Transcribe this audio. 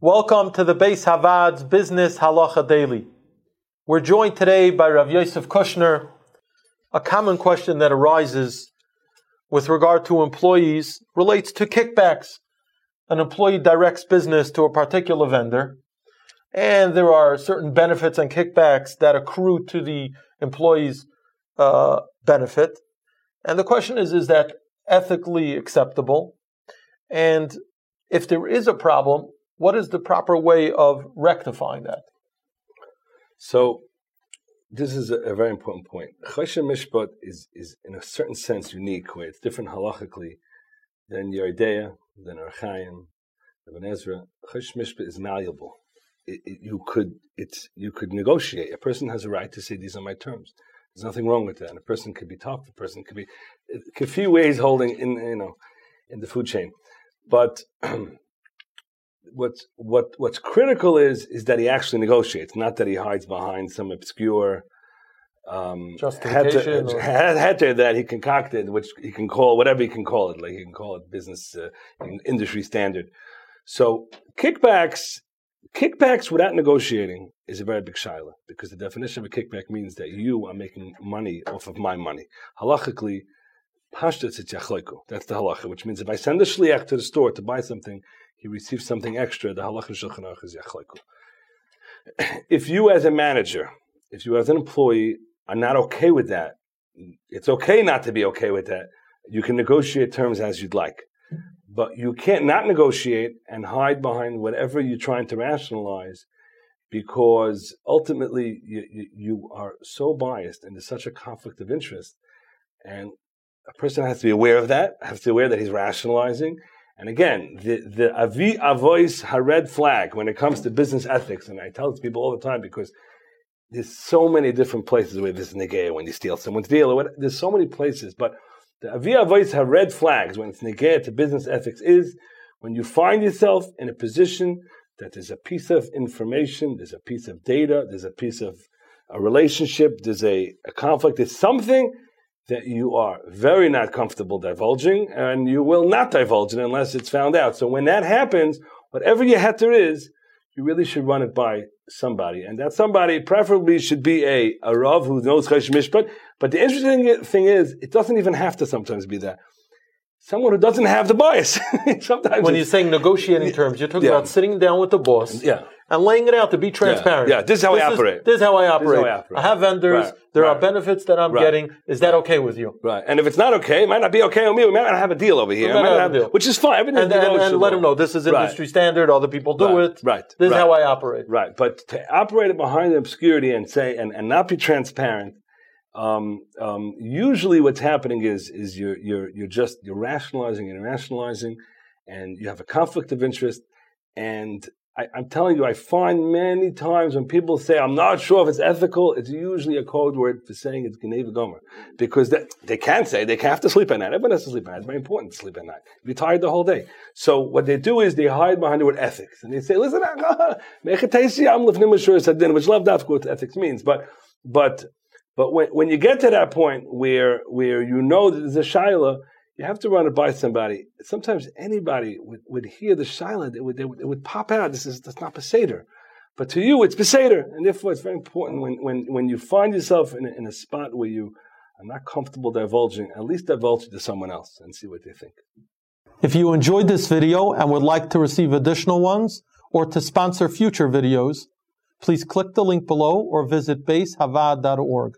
Welcome to the Beis HaVaad's Business Halacha Daily. We're joined today by Rav Yosef Kushner. A common question that arises with regard to employees relates to kickbacks. An employee directs business to a particular vendor, and there are certain benefits and kickbacks that accrue to the employee's uh, benefit. And the question is, is that ethically acceptable? And if there is a problem, what is the proper way of rectifying that? So, this is a, very important point. Choshen Mishpat is, is, in a certain sense, unique, where it's different halachically than Yoreh Deah, than Archaim, Even HaEzer. Choshen Mishpat is malleable. It, it, you could it's you could negotiate. A person has a right to say these are my terms. There's nothing wrong with that. And a person could be talked. A person could be a few ways holding in you know in the food chain, but what's what what's critical is is that he actually negotiates, not that he hides behind some obscure um, justification heter that he concocted, which he can call whatever he can call it, like he can call it business uh, industry standard. So kickbacks, kickbacks without negotiating is a very big shaila because the definition of a kickback means that you are making money off of my money. Halachically, that's the halacha, which means if I send a shliach to the store to buy something, he receives something extra, the halacha shulchan aruch is yachleiku. If you as a manager, if you as an employee are not okay with that, it's okay not to be okay with that. You can negotiate terms as you'd like. But you can't not negotiate and hide behind whatever you're trying to rationalize because ultimately you, you, you are so biased and there's such a conflict of interest. And a person has to be aware of that, has to be aware that he's rationalizing, and again, the, the avi avois a red flag when it comes to business ethics, and I tell to people all the time because there's so many different places where this is when you steal someone's deal, or what, there's so many places, but the avi avois a red flags when it's negaya to business ethics is when you find yourself in a position that there's a piece of information, there's a piece of data, there's a piece of a relationship, there's a, a conflict, there's something that you are very not comfortable divulging, and you will not divulge it unless it's found out. So when that happens, whatever your heter is, you really should run it by somebody, and that somebody preferably should be a, a rav who knows Choshen Mishpat. But the interesting thing is, it doesn't even have to sometimes be that. Someone who doesn't have the bias. sometimes when you're saying negotiating terms, you're talking yeah. about sitting down with the boss. Yeah and laying it out to be transparent. Yeah, yeah. this is how this I operate. Is, this is how I operate. I, operate. I, have vendors. Right. There right. are benefits that I'm right. getting. Is that okay with you? Right. And if it's not okay, it might not be okay with me. We might not have a deal over here. Have, deal. Which is fine. And, and, and, let them know this is industry standard. Other people do it. Right. This is how I operate. Right. But to operate it behind the obscurity and say and, and not be transparent. Um, um, usually, what's happening is is you're you're you're just you're rationalizing and rationalizing, and you have a conflict of interest, and I, am telling you, I find many times when people say, I'm not sure if it's ethical, it's usually a code word for saying it's geneivah gemurah. Because they, they can say they have to sleep at night. Everyone has to sleep at night. It's very important to sleep at night. You're tired the whole day. So what they do is they hide behind the word ethics. And they say, listen, which love dafka what ethics means. But, but, but when, when you get to that point where, where you know that there's a shaila, you have to run it by somebody. Sometimes anybody would, would hear the silent, it would, it would, it would pop out. This is that's not Beseder. But to you, it's Beseder. And therefore, it's very important when, when, when you find yourself in a, in a spot where you are not comfortable divulging, at least divulge it to someone else and see what they think. If you enjoyed this video and would like to receive additional ones or to sponsor future videos, please click the link below or visit beishavaad.org.